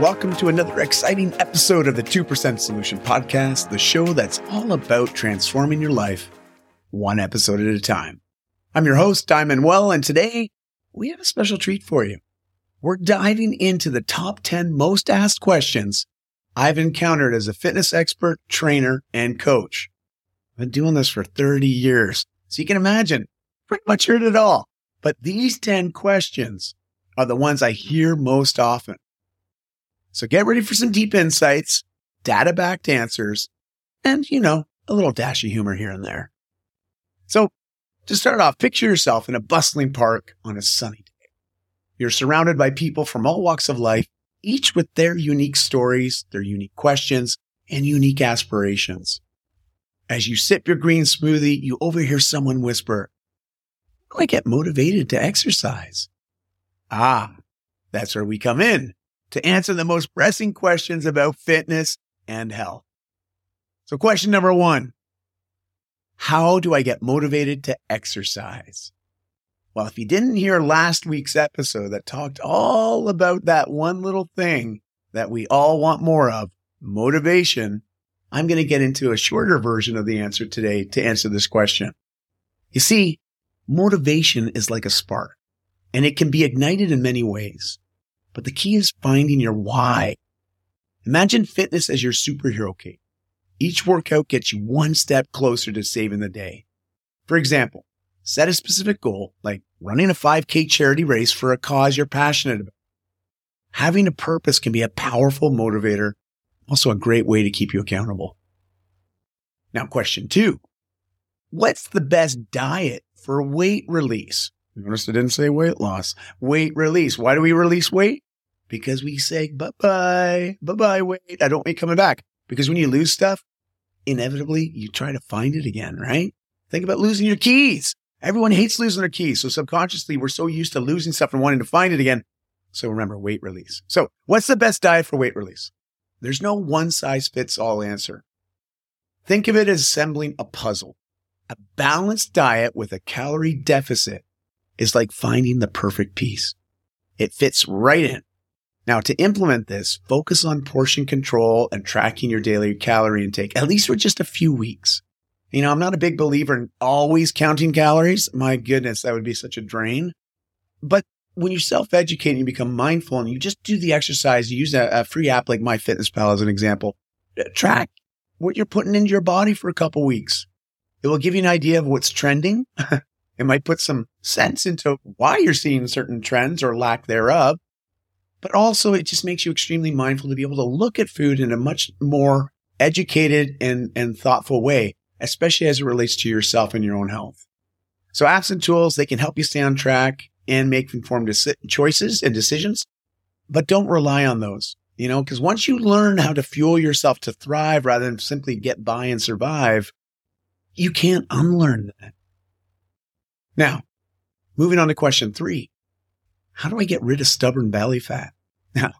Welcome to another exciting episode of the 2% Solution Podcast, the show that's all about transforming your life one episode at a time. I'm your host, Dai Manuel, and today we have a special treat for you. We're diving into the top 10 most asked questions I've encountered as a fitness expert, trainer, and coach. I've been doing this for 30 years. So you can imagine, pretty much heard it all. But these 10 questions are the ones I hear most often. So get ready for some deep insights, data backed answers, and, you know, a little dash of humor here and there. So to start off, picture yourself in a bustling park on a sunny day. You're surrounded by people from all walks of life, each with their unique stories, their unique questions, and unique aspirations. As you sip your green smoothie, you overhear someone whisper, How do I get motivated to exercise? Ah, that's where we come in to answer the most pressing questions about fitness and health. So question number one, how do I get motivated to exercise? Well, if you didn't hear last week's episode that talked all about that one little thing that we all want more of, motivation, I'm going to get into a shorter version of the answer today to answer this question. You see, motivation is like a spark and it can be ignited in many ways. But the key is finding your why. Imagine fitness as your superhero cape. Each workout gets you one step closer to saving the day. For example, set a specific goal like running a 5K charity race for a cause you're passionate about. Having a purpose can be a powerful motivator, also a great way to keep you accountable. Now, question two. What's the best diet for weight release? Notice I didn't say weight loss. Weight release. Why do we release weight? Because we say bye bye, bye bye wait, I don't want you coming back. Because when you lose stuff, inevitably you try to find it again, right? Think about losing your keys. Everyone hates losing their keys. So subconsciously, we're so used to losing stuff and wanting to find it again. So remember weight release. So what's the best diet for weight release? There's no one size fits all answer. Think of it as assembling a puzzle. A balanced diet with a calorie deficit is like finding the perfect piece. It fits right in. Now to implement this, focus on portion control and tracking your daily calorie intake, at least for just a few weeks. You know, I'm not a big believer in always counting calories. My goodness, that would be such a drain. But when you self-educate and you become mindful and you just do the exercise, you use a, a free app like MyFitnessPal as an example, uh, track what you're putting into your body for a couple weeks. It will give you an idea of what's trending It might put some sense into why you're seeing certain trends or lack thereof. But also it just makes you extremely mindful to be able to look at food in a much more educated and, and thoughtful way, especially as it relates to yourself and your own health. So apps and tools, they can help you stay on track and make informed choices and decisions, but don't rely on those, you know, because once you learn how to fuel yourself to thrive rather than simply get by and survive, you can't unlearn that. Now, moving on to question three. How do I get rid of stubborn belly fat? Now,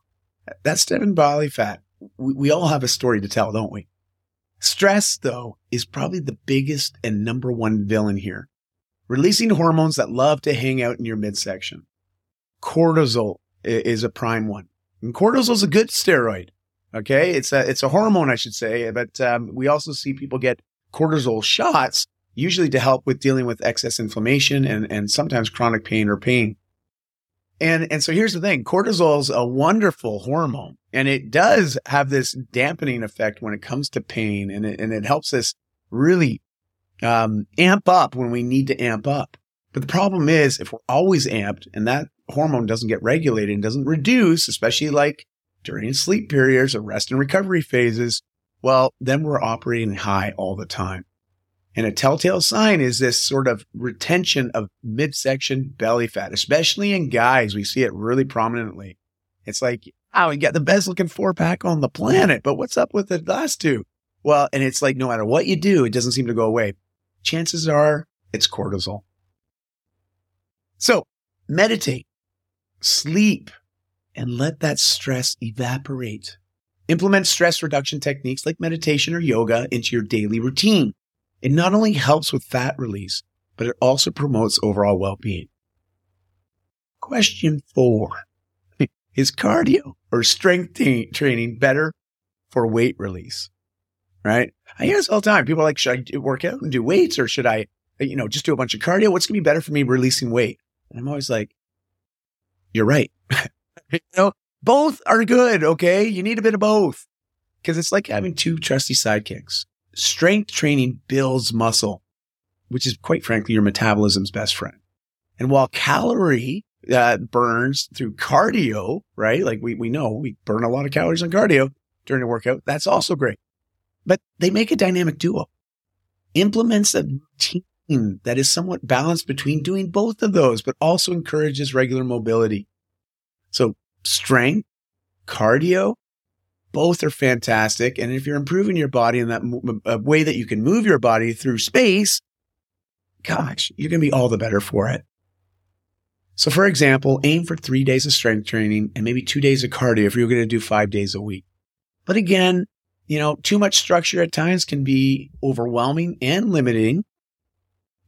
that stubborn belly fat, we, we all have a story to tell, don't we? Stress, though, is probably the biggest and number one villain here. Releasing hormones that love to hang out in your midsection. Cortisol is a prime one. And cortisol is a good steroid. Okay. It's a, it's a hormone, I should say, but um, we also see people get cortisol shots usually to help with dealing with excess inflammation and, and sometimes chronic pain or pain. And, and so here's the thing. Cortisol is a wonderful hormone and it does have this dampening effect when it comes to pain and it, and it helps us really, um, amp up when we need to amp up. But the problem is if we're always amped and that hormone doesn't get regulated and doesn't reduce, especially like during sleep periods or rest and recovery phases, well, then we're operating high all the time. And a telltale sign is this sort of retention of midsection belly fat, especially in guys. We see it really prominently. It's like, oh, you got the best looking four pack on the planet, but what's up with the last two? Well, and it's like, no matter what you do, it doesn't seem to go away. Chances are it's cortisol. So meditate, sleep, and let that stress evaporate. Implement stress reduction techniques like meditation or yoga into your daily routine. It not only helps with fat release, but it also promotes overall well-being. Question four. is cardio or strength t- training better for weight release? Right? I hear this all the time. People are like, should I work out and do weights or should I, you know, just do a bunch of cardio? What's going to be better for me releasing weight? And I'm always like, you're right. you know, both are good. Okay. You need a bit of both because it's like having two trusty sidekicks. Strength training builds muscle, which is quite frankly your metabolism's best friend. And while calorie uh, burns through cardio, right? Like we, we know we burn a lot of calories on cardio during a workout. That's also great. But they make a dynamic duo. Implements a routine that is somewhat balanced between doing both of those, but also encourages regular mobility. So strength, cardio, both are fantastic. And if you're improving your body in that m- uh, way that you can move your body through space, gosh, you're going to be all the better for it. So, for example, aim for three days of strength training and maybe two days of cardio if you're going to do five days a week. But again, you know, too much structure at times can be overwhelming and limiting.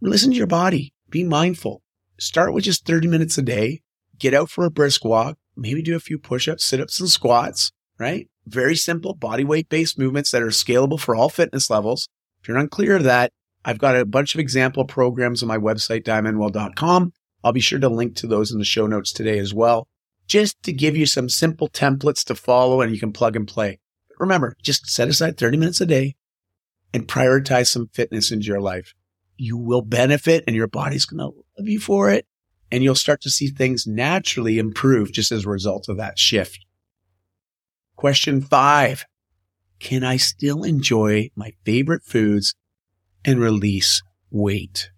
Listen to your body. Be mindful. Start with just 30 minutes a day. Get out for a brisk walk. Maybe do a few push ups, sit ups, and squats, right? Very simple body weight based movements that are scalable for all fitness levels. If you're unclear of that, I've got a bunch of example programs on my website, daimanuel.com. I'll be sure to link to those in the show notes today as well, just to give you some simple templates to follow and you can plug and play. But remember, just set aside 30 minutes a day and prioritize some fitness into your life. You will benefit and your body's going to love you for it. And you'll start to see things naturally improve just as a result of that shift. Question five. Can I still enjoy my favorite foods and release weight?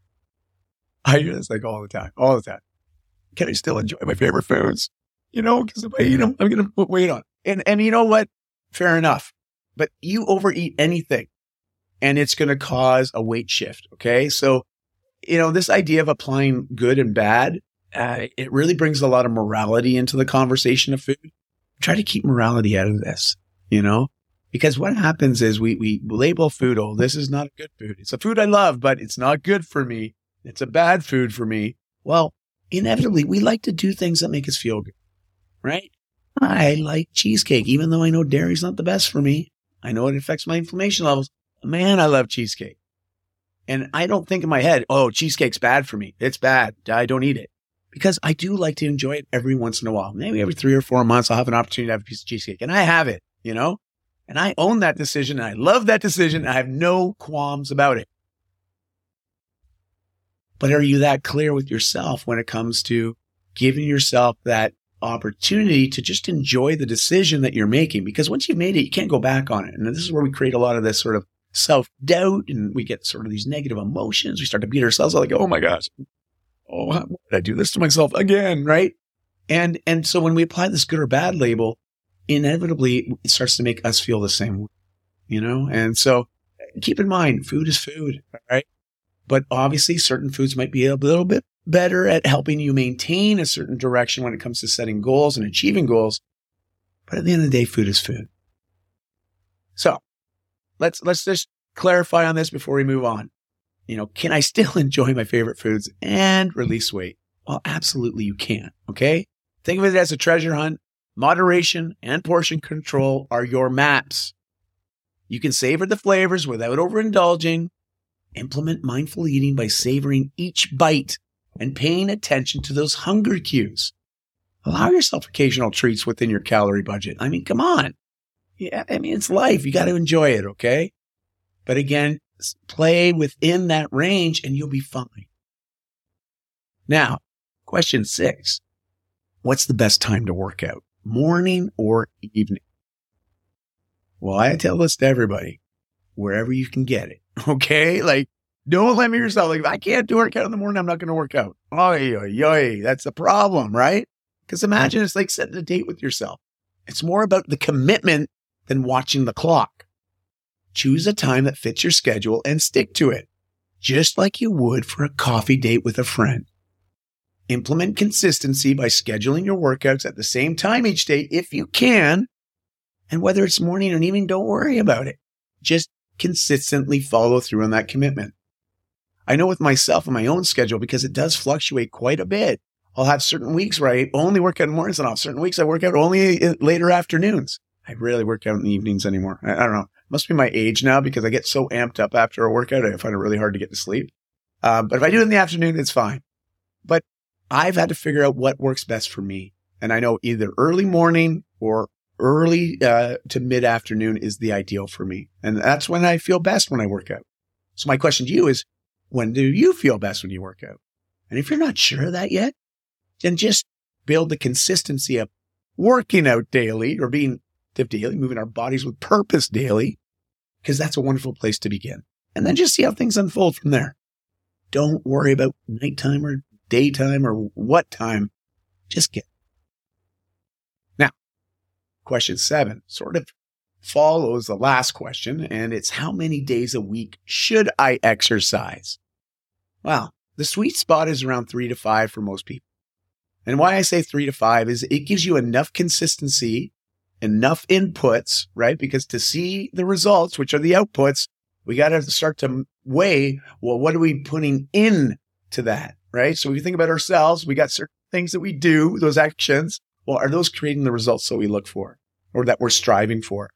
I hear this like all the time, all the time. Can I still enjoy my favorite foods? You know, because if I eat them, I'm going to put weight on. And, and you know what? Fair enough. But you overeat anything and it's going to cause a weight shift. Okay. So, you know, this idea of applying good and bad, uh, it really brings a lot of morality into the conversation of food. Try to keep morality out of this, you know, because what happens is we, we label food, oh, this is not a good food. It's a food I love, but it's not good for me. It's a bad food for me. Well, inevitably, we like to do things that make us feel good, right? I like cheesecake, even though I know dairy's not the best for me. I know it affects my inflammation levels. Man, I love cheesecake. And I don't think in my head, oh, cheesecake's bad for me. It's bad. I don't eat it. Because I do like to enjoy it every once in a while. Maybe every three or four months, I'll have an opportunity to have a piece of cheesecake. And I have it, you know? And I own that decision. And I love that decision. I have no qualms about it. But are you that clear with yourself when it comes to giving yourself that opportunity to just enjoy the decision that you're making? Because once you've made it, you can't go back on it. And this is where we create a lot of this sort of self doubt and we get sort of these negative emotions. We start to beat ourselves up like, oh my gosh, oh, why did I do this to myself again? Right. And, and so when we apply this good or bad label, inevitably it starts to make us feel the same way, you know? And so keep in mind, food is food, right? But obviously, certain foods might be a little bit better at helping you maintain a certain direction when it comes to setting goals and achieving goals. But at the end of the day, food is food. So let's, let's just clarify on this before we move on. You know, can I still enjoy my favorite foods and release weight? Well, absolutely you can. Okay. Think of it as a treasure hunt. Moderation and portion control are your maps. You can savor the flavors without overindulging Implement mindful eating by savoring each bite and paying attention to those hunger cues. Allow yourself occasional treats within your calorie budget. I mean, come on. Yeah, I mean, it's life. You got to enjoy it, okay? But again, play within that range and you'll be fine. Now, question six. What's the best time to work out? Morning or evening? Well, I tell this to everybody, wherever you can get it. Okay. Like, don't limit yourself. Like, if I can't do workout in the morning, I'm not going to work out. Oh, yoy, that's the problem, right? Because imagine it's like setting a date with yourself. It's more about the commitment than watching the clock. Choose a time that fits your schedule and stick to it, just like you would for a coffee date with a friend. Implement consistency by scheduling your workouts at the same time each day if you can. And whether it's morning or evening, don't worry about it. Just consistently follow through on that commitment. I know with myself and my own schedule, because it does fluctuate quite a bit. I'll have certain weeks where I only work out in mornings and have certain weeks I work out only later afternoons. I rarely work out in the evenings anymore. I, I don't know. Must be my age now because I get so amped up after a workout. I find it really hard to get to sleep. Um, but if I do it in the afternoon, it's fine. But I've had to figure out what works best for me. And I know either early morning or early uh, to mid afternoon is the ideal for me. And that's when I feel best when I work out. So my question to you is, when do you feel best when you work out? And if you're not sure of that yet, then just build the consistency of working out daily or being daily, moving our bodies with purpose daily, because that's a wonderful place to begin. And then just see how things unfold from there. Don't worry about nighttime or daytime or what time. Just get. Now, question seven sort of follows the last question, and it's how many days a week should I exercise? Well, the sweet spot is around three to five for most people. And why I say three to five is it gives you enough consistency, enough inputs, right? Because to see the results, which are the outputs, we got to start to weigh, well, what are we putting in to that, right? So if you think about ourselves, we got certain things that we do, those actions. Well, are those creating the results that we look for or that we're striving for?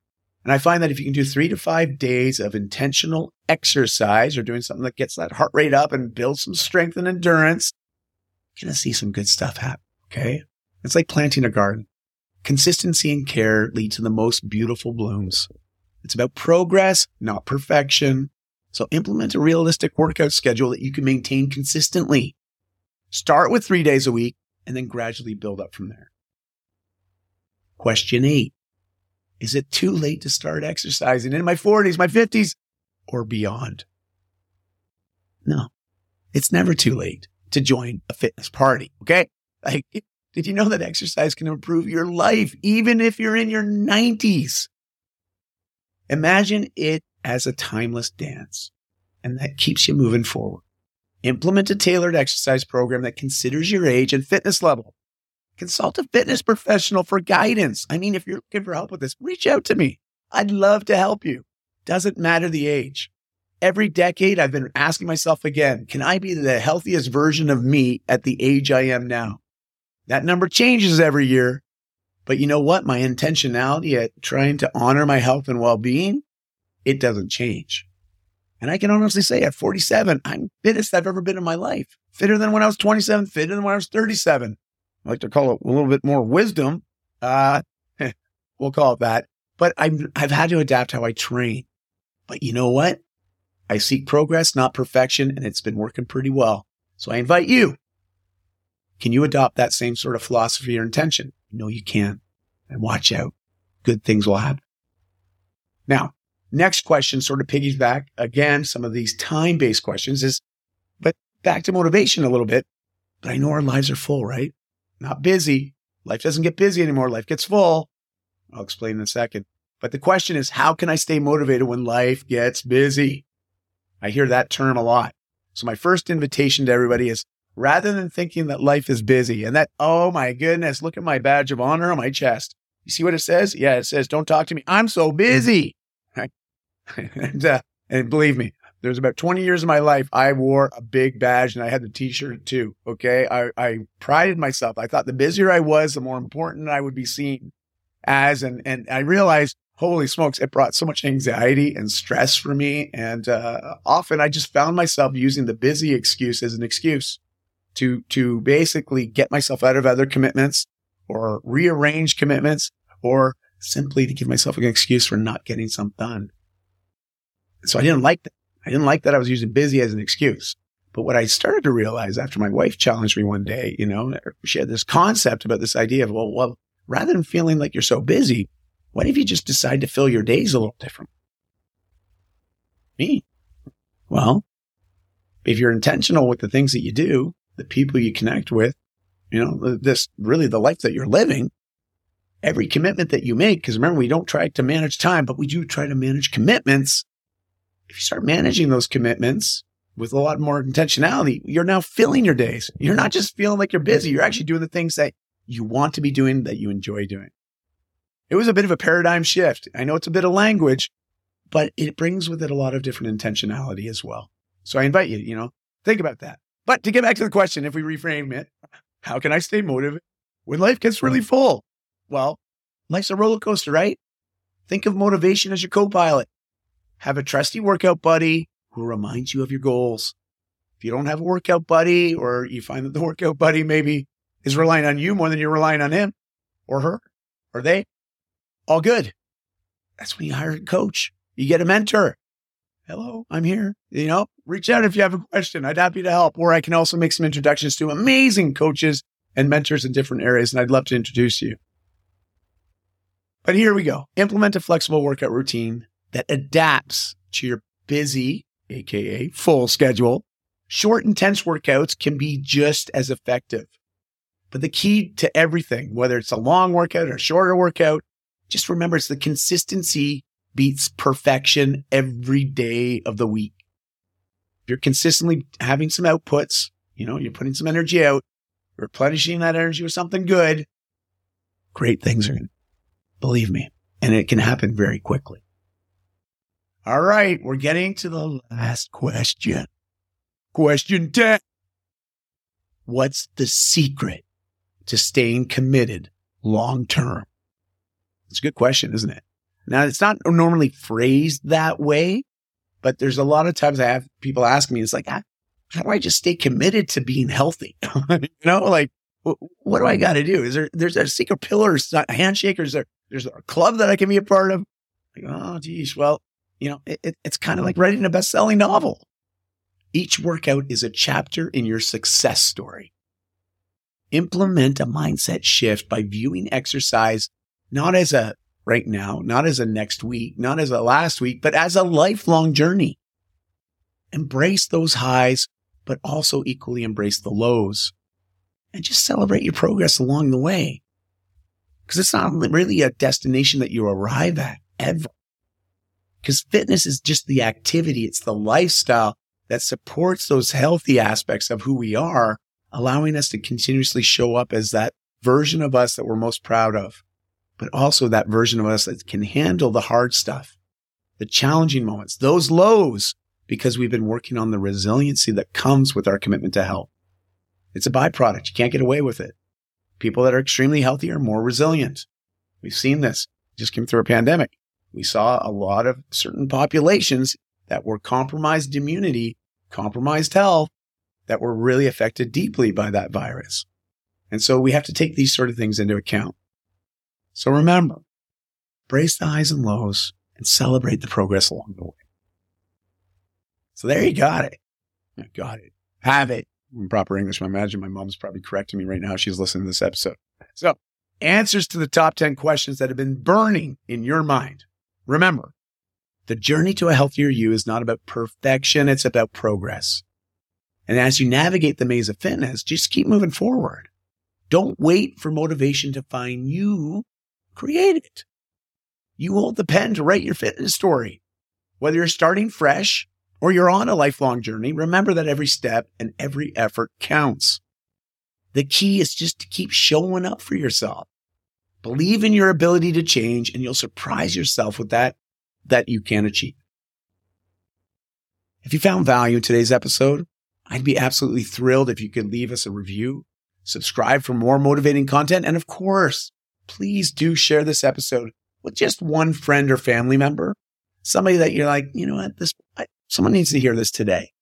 And I find that if you can do three to five days of intentional exercise or doing something that gets that heart rate up and builds some strength and endurance, you're going to see some good stuff happen. Okay. It's like planting a garden. Consistency and care lead to the most beautiful blooms. It's about progress, not perfection. So implement a realistic workout schedule that you can maintain consistently. Start with three days a week and then gradually build up from there. Question eight. Is it too late to start exercising in my 40s, my 50s, or beyond? No, it's never too late to join a fitness party. Okay. Like, did you know that exercise can improve your life, even if you're in your 90s? Imagine it as a timeless dance and that keeps you moving forward. Implement a tailored exercise program that considers your age and fitness level. Consult a fitness professional for guidance. I mean, if you're looking for help with this, reach out to me. I'd love to help you. Doesn't matter the age. Every decade, I've been asking myself again, can I be the healthiest version of me at the age I am now? That number changes every year. But you know what? My intentionality at trying to honor my health and well being, it doesn't change. And I can honestly say at 47, I'm fittest I've ever been in my life. Fitter than when I was 27, fitter than when I was 37. I like to call it a little bit more wisdom. Uh, we'll call it that. But I'm, I've had to adapt how I train. But you know what? I seek progress, not perfection, and it's been working pretty well. So I invite you. Can you adopt that same sort of philosophy or intention? No, you can't. And watch out. Good things will happen. Now, next question sort of piggyback again, some of these time based questions is, but back to motivation a little bit. But I know our lives are full, right? not busy. Life doesn't get busy anymore. Life gets full. I'll explain in a second. But the question is, how can I stay motivated when life gets busy? I hear that term a lot. So my first invitation to everybody is rather than thinking that life is busy and that, oh my goodness, look at my badge of honor on my chest. You see what it says? Yeah, it says, don't talk to me. I'm so busy. And, uh, and believe me, there's about 20 years of my life, I wore a big badge and I had the t-shirt too. Okay. I, I prided myself. I thought the busier I was, the more important I would be seen as. And, and I realized, holy smokes, it brought so much anxiety and stress for me. And, uh, often I just found myself using the busy excuse as an excuse to, to basically get myself out of other commitments or rearrange commitments or simply to give myself an excuse for not getting something done. So I didn't like that. I didn't like that I was using busy as an excuse. But what I started to realize after my wife challenged me one day, you know, she had this concept about this idea of, well, well, rather than feeling like you're so busy, what if you just decide to fill your days a little different? Me. Well, if you're intentional with the things that you do, the people you connect with, you know, this really the life that you're living, every commitment that you make, because remember, we don't try to manage time, but we do try to manage commitments if you start managing those commitments with a lot more intentionality, you're now filling your days. You're not just feeling like you're busy. You're actually doing the things that you want to be doing that you enjoy doing. It was a bit of a paradigm shift. I know it's a bit of language, but it brings with it a lot of different intentionality as well. So I invite you, you know, think about that. But to get back to the question, if we reframe it, How can I stay motivated when life gets really full? Well, life's a roller coaster, right? Think of motivation as your co pilot. Have a trusty workout buddy who reminds you of your goals. If you don't have a workout buddy, or you find that the workout buddy maybe is relying on you more than you're relying on him or her or they, all good. That's when you hire a coach. You get a mentor. Hello, I'm here. You know, reach out if you have a question. I'd happy to help. Or I can also make some introductions to amazing coaches and mentors in different areas, and I'd love to introduce you. But here we go. Implement a flexible workout routine that adapts to your busy, aka full schedule. Short, intense workouts can be just as effective. But the key to everything, whether it's a long workout or a shorter workout, just remember it's the consistency beats perfection every day of the week. If you're consistently having some outputs, you know, you're putting some energy out, replenishing that energy with something good, great things are going to, believe me, and it can happen very quickly. All right, we're getting to the last question. Question 10. What's the secret to staying committed long term? It's a good question, isn't it? Now, it's not normally phrased that way, but there's a lot of times I have people ask me, it's like, how, do I just stay committed to being healthy? you know, like, what do I got to do? Is there, there's a secret pillar, a handshake, or is there, there's a club that I can be a part of? Like, oh, geez. Well, you know, it, it, it's kind of like writing a best selling novel. Each workout is a chapter in your success story. Implement a mindset shift by viewing exercise not as a right now, not as a next week, not as a last week, but as a lifelong journey. Embrace those highs, but also equally embrace the lows and just celebrate your progress along the way. Because it's not really a destination that you arrive at ever. Because fitness is just the activity. It's the lifestyle that supports those healthy aspects of who we are, allowing us to continuously show up as that version of us that we're most proud of but also that version of us that can handle the hard stuff, the challenging moments, those lows, because we've been working on the resiliency that comes with our commitment to health. It's a byproduct. You can't get away with it. People that are extremely healthy are more resilient. We've seen this. just came through a pandemic. We saw a lot of certain populations that were compromised immunity, compromised health, that were really affected deeply by that virus. And so we have to take these sort of things into account. So remember, brace the highs and lows and celebrate the progress along the way. So there you got it. got it. Have it in proper English. I imagine my mom's probably correcting me right now. She's listening to this episode. So answers to the top 10 questions that have been burning in your mind. Remember, the journey to a healthier you is not about perfection. It's about progress. And as you navigate the maze of fitness, just keep moving forward. Don't wait for motivation to find you create it. You hold the pen to write your fitness story. Whether you're starting fresh or you're on a lifelong journey, remember that every step and every effort counts. The key is just to keep showing up for yourself. Believe in your ability to change and you'll surprise yourself with that, that you can achieve. If you found value in today's episode, I'd be absolutely thrilled if you could leave us a review, subscribe for more motivating content, and of course, please do share this episode with just one friend or family member, somebody that you're like, you know what, this, I, someone needs to hear this today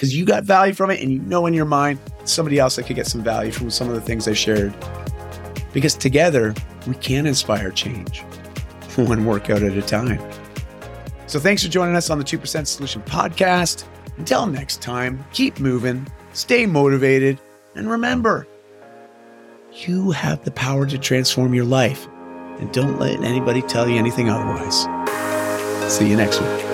because you got value from it and you know in your mind somebody else that could get some value from some of the things I shared. Because together we can inspire change one workout at a time. So thanks for joining us on the 2% Solution podcast. Until next time, keep moving, stay motivated, and remember, you have the power to transform your life. And don't let anybody tell you anything otherwise. See you next week.